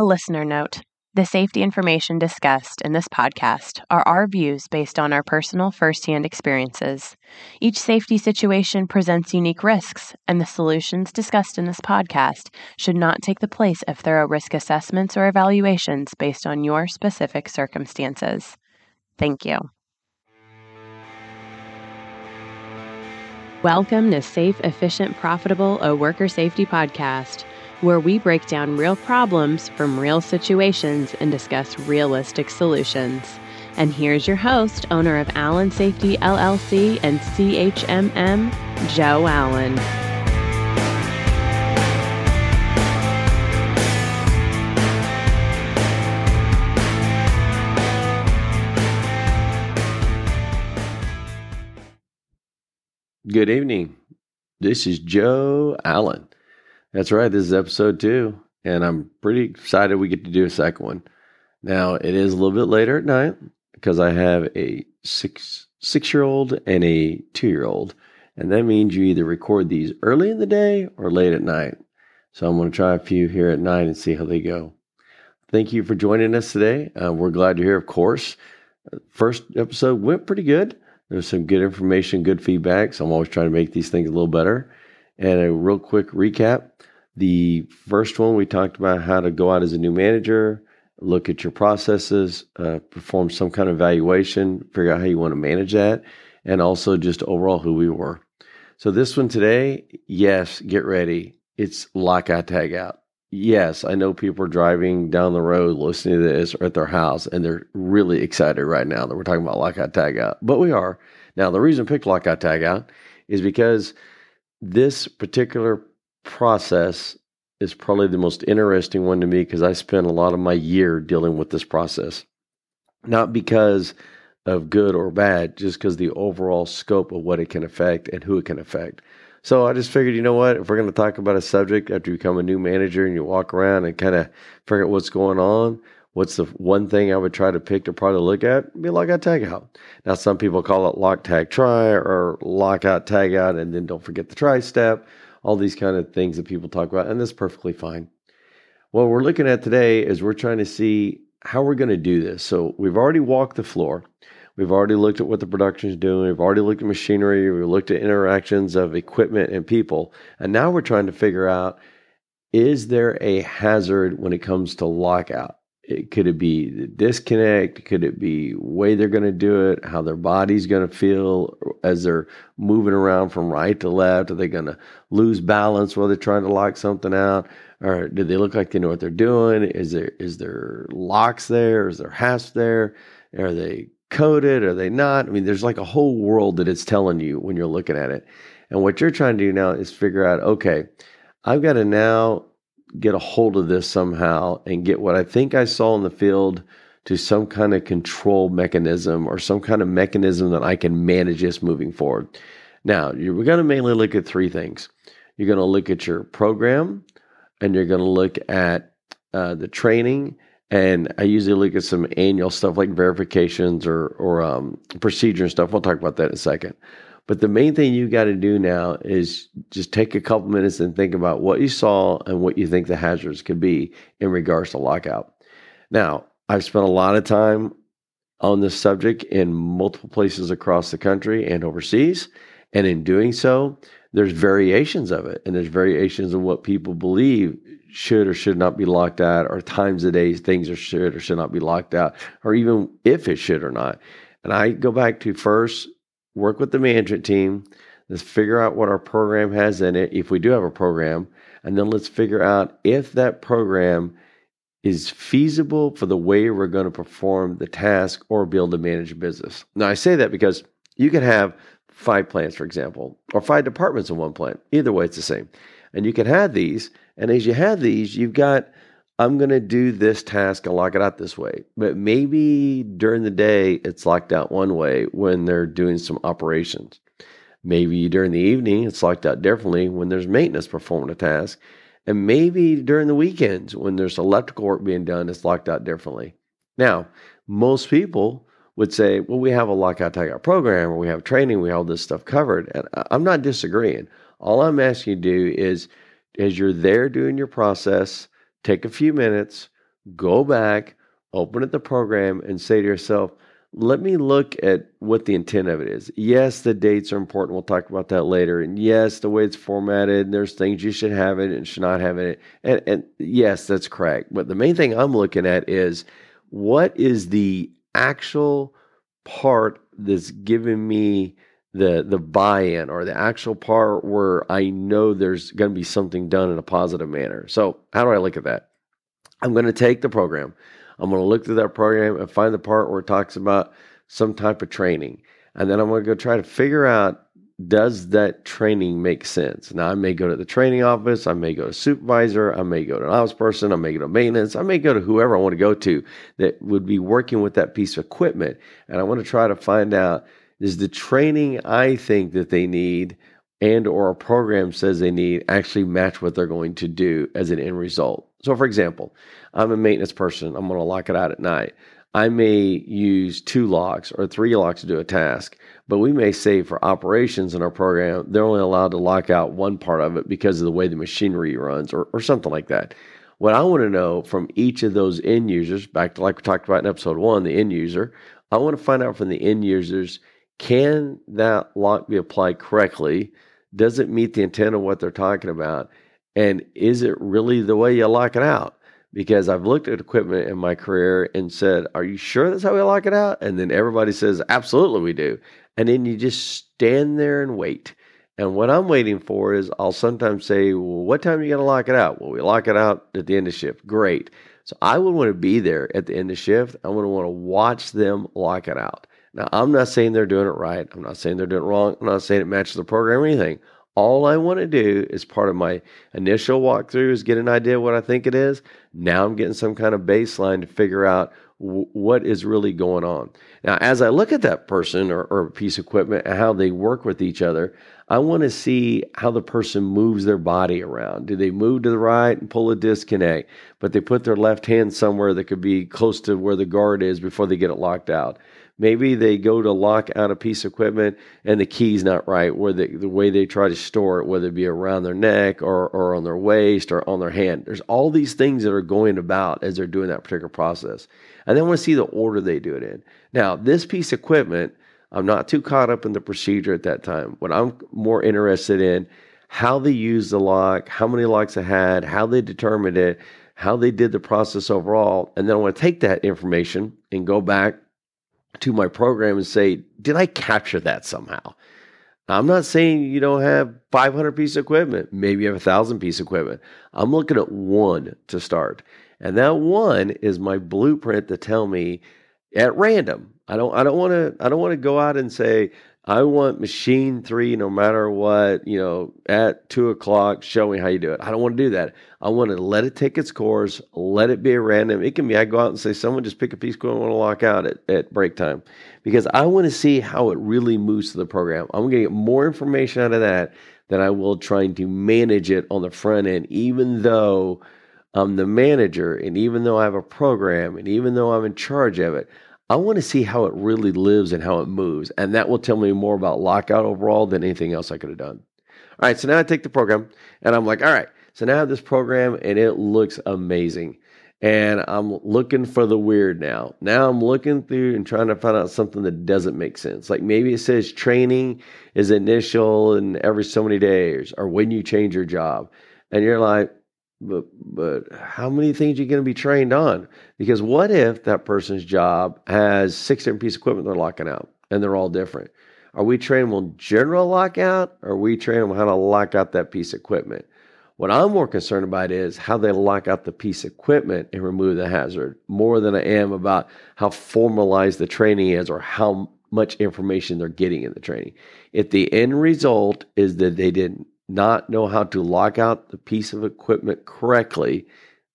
A listener note the safety information discussed in this podcast are our views based on our personal firsthand experiences. Each safety situation presents unique risks, and the solutions discussed in this podcast should not take the place of thorough risk assessments or evaluations based on your specific circumstances. Thank you. Welcome to Safe, Efficient, Profitable, a Worker Safety Podcast where we break down real problems from real situations and discuss realistic solutions. And here's your host, owner of Allen Safety LLC and CHMM, Joe Allen. Good evening. This is Joe Allen. That's right. This is episode two, and I'm pretty excited we get to do a second one. Now it is a little bit later at night because I have a six six year old and a two year old, and that means you either record these early in the day or late at night. So I'm going to try a few here at night and see how they go. Thank you for joining us today. Uh, we're glad you're here, of course. First episode went pretty good. There's some good information, good feedback. So I'm always trying to make these things a little better. And a real quick recap the first one, we talked about how to go out as a new manager, look at your processes, uh, perform some kind of evaluation, figure out how you want to manage that, and also just overall who we were. So, this one today, yes, get ready. It's lockout tag out. Yes, I know people are driving down the road listening to this or at their house, and they're really excited right now that we're talking about lockout tag out. But we are. Now, the reason I picked lockout tag out is because this particular process is probably the most interesting one to me because I spent a lot of my year dealing with this process. Not because of good or bad, just because the overall scope of what it can affect and who it can affect. So I just figured, you know what, if we're going to talk about a subject after you become a new manager and you walk around and kind of figure out what's going on, what's the one thing I would try to pick to probably look at? Be lockout tag out. Now, some people call it lock tag try or lockout tag out, and then don't forget the try step all these kind of things that people talk about, and that's perfectly fine. What we're looking at today is we're trying to see how we're going to do this. So we've already walked the floor. We've already looked at what the production is doing. We've already looked at machinery. We've looked at interactions of equipment and people. And now we're trying to figure out is there a hazard when it comes to lockout? It, could it be the disconnect? Could it be way they're going to do it? How their body's going to feel as they're moving around from right to left? Are they going to lose balance while they're trying to lock something out? Or do they look like they know what they're doing? Is there is there locks there? Is there hasps there? Are they coded? Are they not? I mean, there's like a whole world that it's telling you when you're looking at it. And what you're trying to do now is figure out, okay, I've got to now get a hold of this somehow and get what I think I saw in the field to some kind of control mechanism or some kind of mechanism that I can manage this moving forward. Now, we're going to mainly look at three things. You're going to look at your program and you're going to look at uh, the training. And I usually look at some annual stuff like verifications or, or um, procedure and stuff. We'll talk about that in a second. But the main thing you got to do now is just take a couple minutes and think about what you saw and what you think the hazards could be in regards to lockout. Now, I've spent a lot of time on this subject in multiple places across the country and overseas. And in doing so, there's variations of it, and there's variations of what people believe should or should not be locked out, or times of day things are should or should not be locked out, or even if it should or not. And I go back to first work with the management team. Let's figure out what our program has in it, if we do have a program, and then let's figure out if that program is feasible for the way we're going to perform the task or manage a business. Now, I say that because you can have five plants, for example, or five departments in one plant. Either way, it's the same. And you can have these, and as you have these, you've got I'm going to do this task and lock it out this way. But maybe during the day, it's locked out one way when they're doing some operations. Maybe during the evening, it's locked out differently when there's maintenance performing a task. And maybe during the weekends, when there's electrical work being done, it's locked out differently. Now, most people would say, well, we have a lockout tagout program or we have training, we have all this stuff covered. And I'm not disagreeing. All I'm asking you to do is, as you're there doing your process, take a few minutes, go back, open up the program, and say to yourself, let me look at what the intent of it is. Yes, the dates are important. We'll talk about that later. And yes, the way it's formatted, there's things you should have it and should not have it. And, and yes, that's correct. But the main thing I'm looking at is what is the actual part that's giving me the the buy-in or the actual part where I know there's going to be something done in a positive manner. So, how do I look at that? I'm going to take the program. I'm going to look through that program and find the part where it talks about some type of training. And then I'm going to go try to figure out does that training make sense? Now, I may go to the training office, I may go to supervisor, I may go to an ops person, I may go to maintenance, I may go to whoever I want to go to that would be working with that piece of equipment. And I want to try to find out is the training I think that they need and or a program says they need actually match what they're going to do as an end result. So for example, I'm a maintenance person, I'm going to lock it out at night. I may use two locks or three locks to do a task, but we may say for operations in our program, they're only allowed to lock out one part of it because of the way the machinery runs or, or something like that. What I want to know from each of those end users, back to like we talked about in episode one, the end user, I want to find out from the end users can that lock be applied correctly? Does it meet the intent of what they're talking about? And is it really the way you lock it out? Because I've looked at equipment in my career and said, Are you sure that's how we lock it out? And then everybody says, Absolutely, we do. And then you just stand there and wait. And what I'm waiting for is I'll sometimes say, Well, what time are you going to lock it out? Well, we lock it out at the end of shift. Great. So I would want to be there at the end of shift. I would want to watch them lock it out. Now, I'm not saying they're doing it right. I'm not saying they're doing it wrong. I'm not saying it matches the program or anything. All I want to do is part of my initial walkthrough is get an idea what I think it is. Now I'm getting some kind of baseline to figure out w- what is really going on. Now, as I look at that person or, or piece of equipment and how they work with each other, I want to see how the person moves their body around. Do they move to the right and pull a disconnect, but they put their left hand somewhere that could be close to where the guard is before they get it locked out? Maybe they go to lock out a piece of equipment and the key's not right, where the, the way they try to store it, whether it be around their neck or, or on their waist or on their hand. There's all these things that are going about as they're doing that particular process. And then want to see the order they do it in. Now, this piece of equipment, I'm not too caught up in the procedure at that time. What I'm more interested in, how they use the lock, how many locks they had, how they determined it, how they did the process overall. And then I want to take that information and go back to my program and say, did I capture that somehow? I'm not saying you don't have 500 piece of equipment. Maybe you have a thousand piece of equipment. I'm looking at one to start. And that one is my blueprint to tell me at random. I don't I don't want to I don't want to go out and say I want machine three, no matter what, you know, at two o'clock, show me how you do it. I don't want to do that. I want to let it take its course, let it be a random. It can be I go out and say, someone just pick a piece, and want to lock out at, at break time. Because I want to see how it really moves to the program. I'm going to get more information out of that than I will trying to manage it on the front end, even though I'm the manager and even though I have a program and even though I'm in charge of it. I want to see how it really lives and how it moves. And that will tell me more about lockout overall than anything else I could have done. All right, so now I take the program and I'm like, all right, so now I have this program and it looks amazing. And I'm looking for the weird now. Now I'm looking through and trying to find out something that doesn't make sense. Like maybe it says training is initial and every so many days or when you change your job. And you're like, but but how many things are you going to be trained on? Because what if that person's job has six different pieces of equipment they're locking out and they're all different? Are we training on general lockout or are we training on how to lock out that piece of equipment? What I'm more concerned about is how they lock out the piece of equipment and remove the hazard more than I am about how formalized the training is or how much information they're getting in the training. If the end result is that they didn't not know how to lock out the piece of equipment correctly,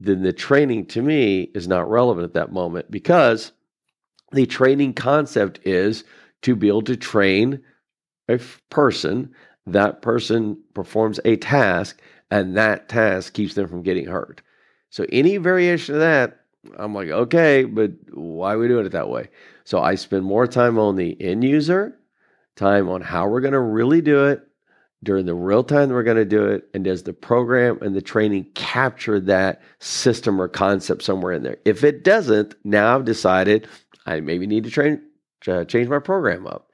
then the training to me is not relevant at that moment because the training concept is to be able to train a person. That person performs a task, and that task keeps them from getting hurt. So, any variation of that, I'm like, okay, but why are we doing it that way? So, I spend more time on the end user, time on how we're going to really do it, during the real time that we're going to do it? And does the program and the training capture that system or concept somewhere in there? If it doesn't, now I've decided I maybe need to train, uh, change my program up.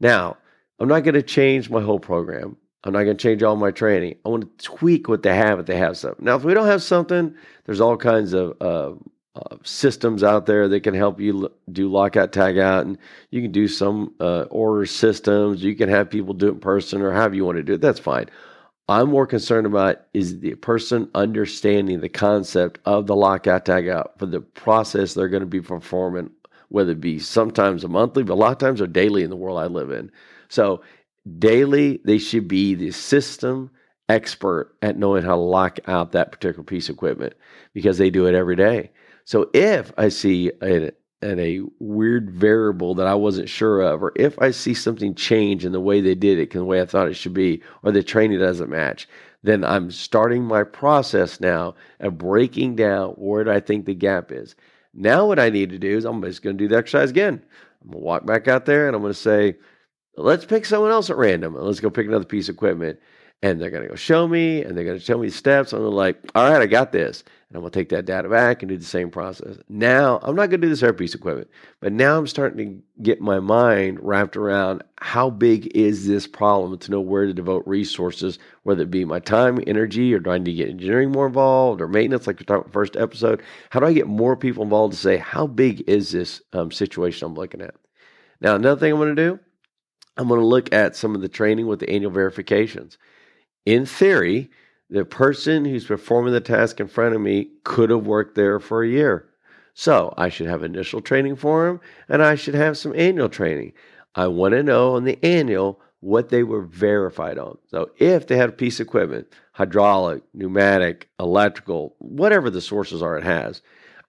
Now, I'm not going to change my whole program. I'm not going to change all my training. I want to tweak what they have if they have something. Now, if we don't have something, there's all kinds of uh, uh, systems out there that can help you l- do lockout, tag out, and you can do some uh, order systems. You can have people do it in person or however you want to do it. That's fine. I'm more concerned about is the person understanding the concept of the lockout, tag out for the process they're going to be performing, whether it be sometimes a monthly, but a lot of times they're daily in the world I live in. So daily, they should be the system expert at knowing how to lock out that particular piece of equipment because they do it every day. So if I see a, a weird variable that I wasn't sure of, or if I see something change in the way they did it, the way I thought it should be, or the training doesn't match, then I'm starting my process now of breaking down where do I think the gap is. Now, what I need to do is I'm just going to do the exercise again. I'm going to walk back out there and I'm going to say, let's pick someone else at random and let's go pick another piece of equipment. And they're going to go show me and they're going to show me steps. I'm like, all right, I got this and I'm going to take that data back and do the same process. Now, I'm not going to do this every piece equipment, but now I'm starting to get my mind wrapped around how big is this problem to know where to devote resources, whether it be my time, energy, or need to get engineering more involved or maintenance, like we talked about first episode? How do I get more people involved to say, how big is this um, situation I'm looking at? Now, another thing I'm going to do, I'm going to look at some of the training with the annual verifications. In theory, the person who's performing the task in front of me could have worked there for a year. So I should have initial training for him and I should have some annual training. I want to know on the annual what they were verified on. So if they had a piece of equipment, hydraulic, pneumatic, electrical, whatever the sources are it has,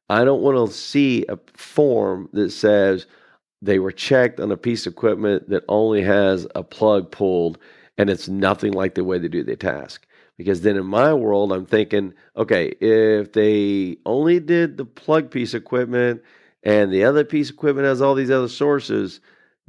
I don't want to see a form that says they were checked on a piece of equipment that only has a plug pulled and it's nothing like the way they do the task. Because then in my world, I'm thinking, okay, if they only did the plug piece equipment and the other piece of equipment has all these other sources,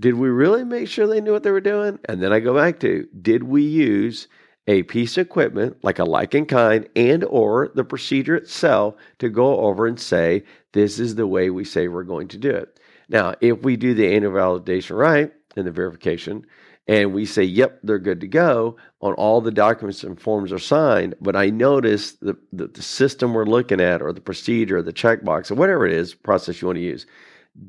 did we really make sure they knew what they were doing? And then I go back to, did we use a piece of equipment like a like and kind and or the procedure itself to go over and say, this is the way we say we're going to do it. Now, if we do the annual validation right and the verification, and we say, yep, they're good to go on all the documents and forms are signed. But I notice the, the, the system we're looking at, or the procedure, or the checkbox, or whatever it is, process you want to use,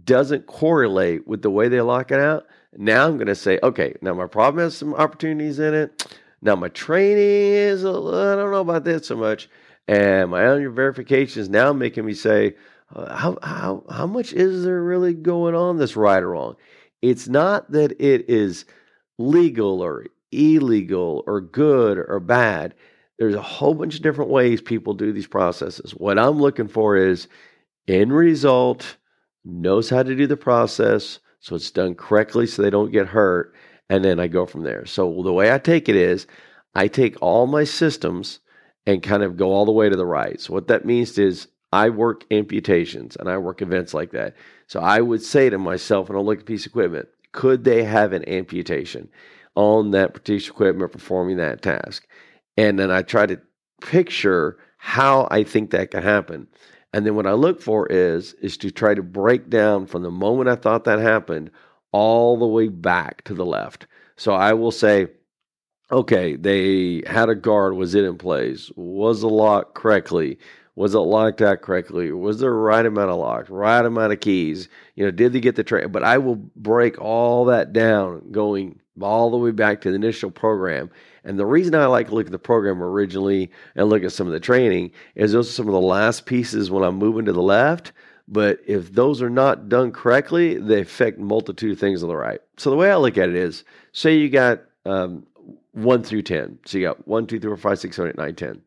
doesn't correlate with the way they lock it out. Now I'm going to say, okay, now my problem has some opportunities in it. Now my training is, I don't know about that so much. And my annual verification is now making me say, uh, how, how, how much is there really going on this right or wrong? It's not that it is legal or illegal or good or bad. There's a whole bunch of different ways people do these processes. What I'm looking for is end result, knows how to do the process, so it's done correctly so they don't get hurt. And then I go from there. So the way I take it is I take all my systems and kind of go all the way to the right. So what that means is I work amputations and I work events like that. So I would say to myself when I look at a piece of equipment, could they have an amputation on that particular equipment performing that task? And then I try to picture how I think that could happen. And then what I look for is is to try to break down from the moment I thought that happened all the way back to the left. So I will say, okay, they had a guard. Was it in place? Was the lock correctly? Was it locked out correctly? Was there the right amount of locks, right amount of keys? You know, did they get the train? But I will break all that down going all the way back to the initial program. And the reason I like to look at the program originally and look at some of the training is those are some of the last pieces when I'm moving to the left. But if those are not done correctly, they affect multitude of things on the right. So the way I look at it is, say you got um, one through ten. So you got one, two, three, four, five, six, seven, eight, nine, ten.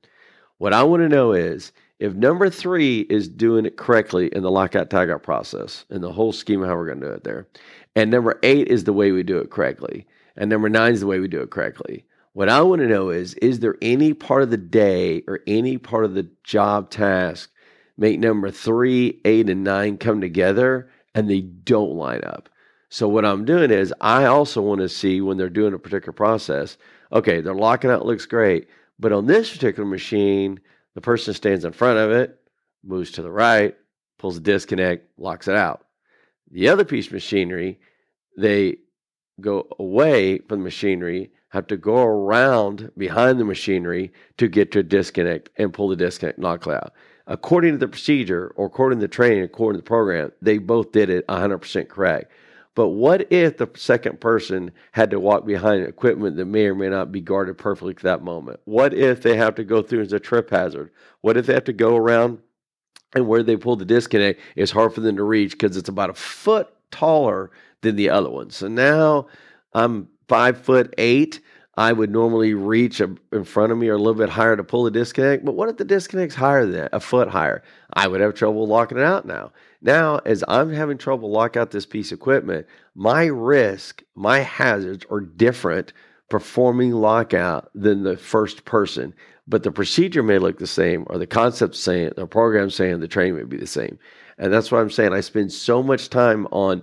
What I want to know is if number three is doing it correctly in the lockout tagout process, and the whole scheme of how we're going to do it there, and number eight is the way we do it correctly, and number nine is the way we do it correctly. What I want to know is is there any part of the day or any part of the job task make number three, eight, and nine come together and they don't line up? So, what I'm doing is I also want to see when they're doing a particular process Okay, their locking out looks great. But on this particular machine, the person stands in front of it, moves to the right, pulls the disconnect, locks it out. The other piece of machinery, they go away from the machinery, have to go around behind the machinery to get to a disconnect and pull the disconnect, knock it out. According to the procedure, or according to the training, according to the program, they both did it 100% correct. But what if the second person had to walk behind equipment that may or may not be guarded perfectly at that moment? What if they have to go through as a trip hazard? What if they have to go around and where they pull the disconnect is hard for them to reach because it's about a foot taller than the other one. So now I'm five foot eight. I would normally reach in front of me or a little bit higher to pull the disconnect. But what if the disconnect's higher than that, a foot higher? I would have trouble locking it out now. Now, as I'm having trouble lock out this piece of equipment, my risk, my hazards are different performing lockout than the first person. But the procedure may look the same, or the concept saying, the program saying, the training may be the same. And that's what I'm saying. I spend so much time on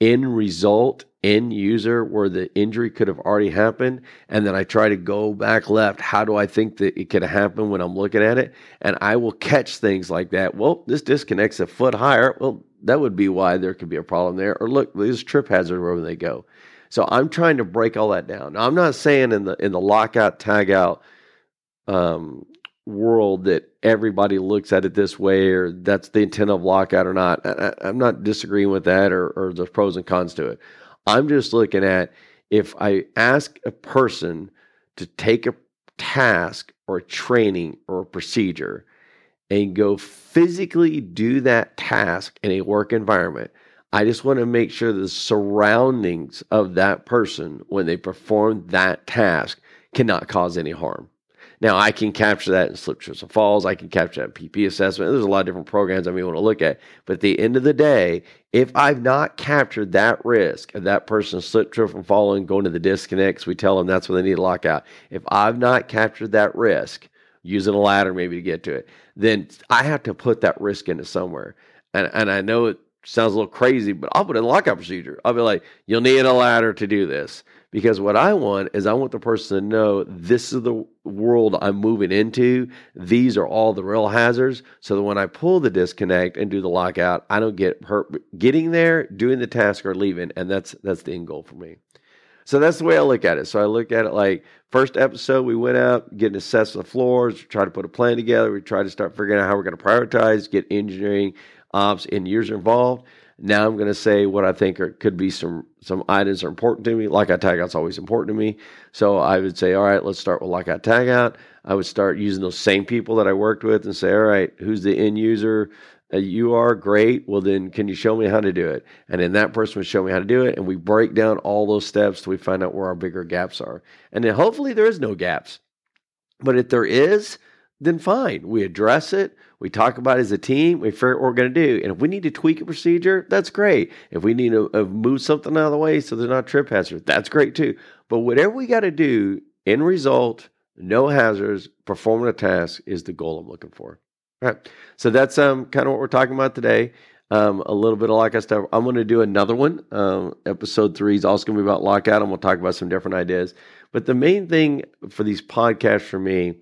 end result, end user, where the injury could have already happened. And then I try to go back left. How do I think that it could happen when I'm looking at it? And I will catch things like that. Well, this disconnects a foot higher. Well, that would be why there could be a problem there. Or look, there's trip hazard wherever they go. So I'm trying to break all that down. Now, I'm not saying in the in the lockout tagout um, world that everybody looks at it this way or that's the intent of lockout or not. I, am not disagreeing with that or, or the pros and cons to it. I'm just looking at if I ask a person to take a task or a training or a procedure and go physically do that task in a work environment, I just want to make sure the surroundings of that person when they perform that task cannot cause any harm. Now I can capture that in slip trips and falls. I can capture that in PP assessment. There's a lot of different programs I may want to look at. But at the end of the day, if I've not captured that risk of that person slip trip from falling, going to the disconnects, we tell them that's when they need to lock out. If I've not captured that risk, using a ladder maybe to get to it, then I have to put that risk into somewhere. And and I know it sounds a little crazy, but I'll put in a lockout procedure. I'll be like, you'll need a ladder to do this. Because what I want is I want the person to know this is the world I'm moving into. These are all the real hazards. So that when I pull the disconnect and do the lockout, I don't get hurt getting there, doing the task, or leaving. And that's that's the end goal for me. So that's the way I look at it. So I look at it like first episode, we went out, getting assessed the floors, try to put a plan together. We try to start figuring out how we're going to prioritize, get engineering, ops, and users involved. Now I'm going to say what I think are, could be some some items are important to me. Lockout tagout's always important to me. So I would say, all right, let's start with lockout tagout. I would start using those same people that I worked with and say, all right, who's the end user? Uh, you are great. Well, then can you show me how to do it? And then that person would show me how to do it, and we break down all those steps till we find out where our bigger gaps are. And then hopefully there is no gaps. But if there is, then fine. We address it. We talk about it as a team. We figure out what we're going to do. And if we need to tweak a procedure, that's great. If we need to uh, move something out of the way so there's not trip hazards, that's great too. But whatever we got to do, in result, no hazards, performing a task is the goal I'm looking for. All right. So that's um, kind of what we're talking about today. Um, a little bit of lockout stuff. I'm going to do another one. Um, episode three is also going to be about lockout, and we'll talk about some different ideas. But the main thing for these podcasts for me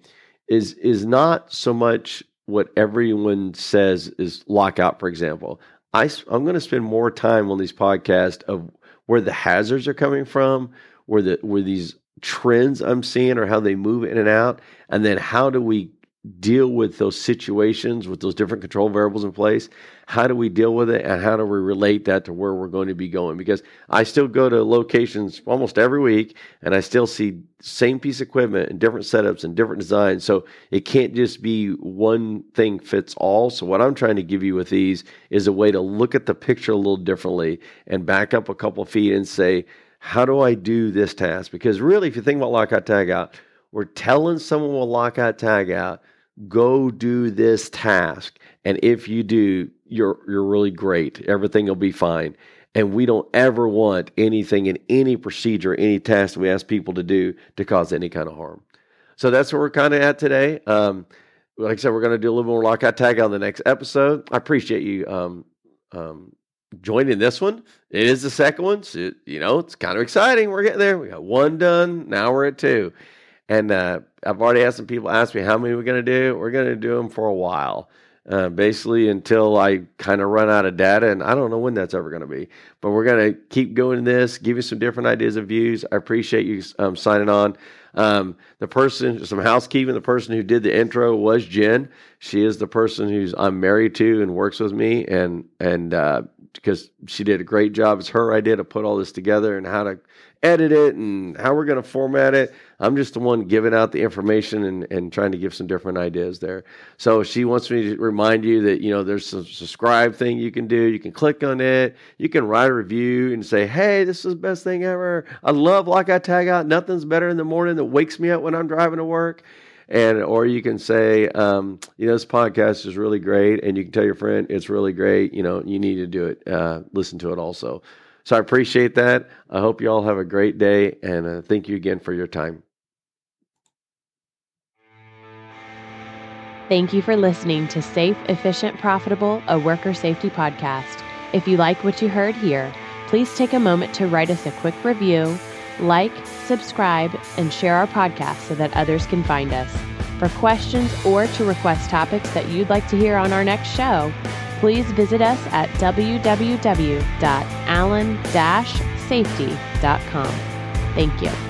is is not so much what everyone says is lockout, for example. I, I'm going to spend more time on these podcasts of where the hazards are coming from, where the where these trends I'm seeing or how they move in and out, and then how do we deal with those situations with those different control variables in place? How do we deal with it and how do we relate that to where we're going to be going? Because i still go to locations almost every week and i still see same piece of equipment and different setups and different designs. So it can't just be one thing fits all. So what i'm trying to give you with these is a way to look at the picture a little differently and back up a couple feet and say how do i do this task? Because really if you think about lockout tagout we're telling someone with lockout tagout go do this task. And if you do, you're you're really great. Everything will be fine. And we don't ever want anything in any procedure, any task we ask people to do to cause any kind of harm. So that's where we're kind of at today. Um, like I said, we're going to do a little more lockout tag out on the next episode. I appreciate you um, um, joining this one. It is the second one. So, you know, it's kind of exciting. We're getting there. We got one done. Now we're at two. And uh, I've already had some people ask me how many we're going to do. We're going to do them for a while, uh, basically until I kind of run out of data. And I don't know when that's ever going to be. But we're going to keep going this, give you some different ideas of views. I appreciate you um, signing on. Um, the person, some housekeeping, the person who did the intro was Jen. She is the person who's I'm married to and works with me, and and uh, because she did a great job. It's her idea to put all this together and how to edit it and how we're going to format it. I'm just the one giving out the information and, and trying to give some different ideas there. So she wants me to remind you that, you know, there's a subscribe thing you can do. You can click on it. You can write a review and say, hey, this is the best thing ever. I love like I tag out. Nothing's better in the morning wakes me up when I'm driving to work. And or you can say um, you know this podcast is really great and you can tell your friend it's really great you know you need to do it uh, listen to it also. So i appreciate that. I hope you all have a great day and uh, thank you again for your time. Thank you for listening to Safe, Efficient, Profitable, a worker safety podcast. If you like what you heard here, please take a moment to write us a quick review like, subscribe, and share our podcast so that others can find us. For questions or to request topics that you'd like to hear on our next show, please visit us at www.allen-safety.com. Thank you.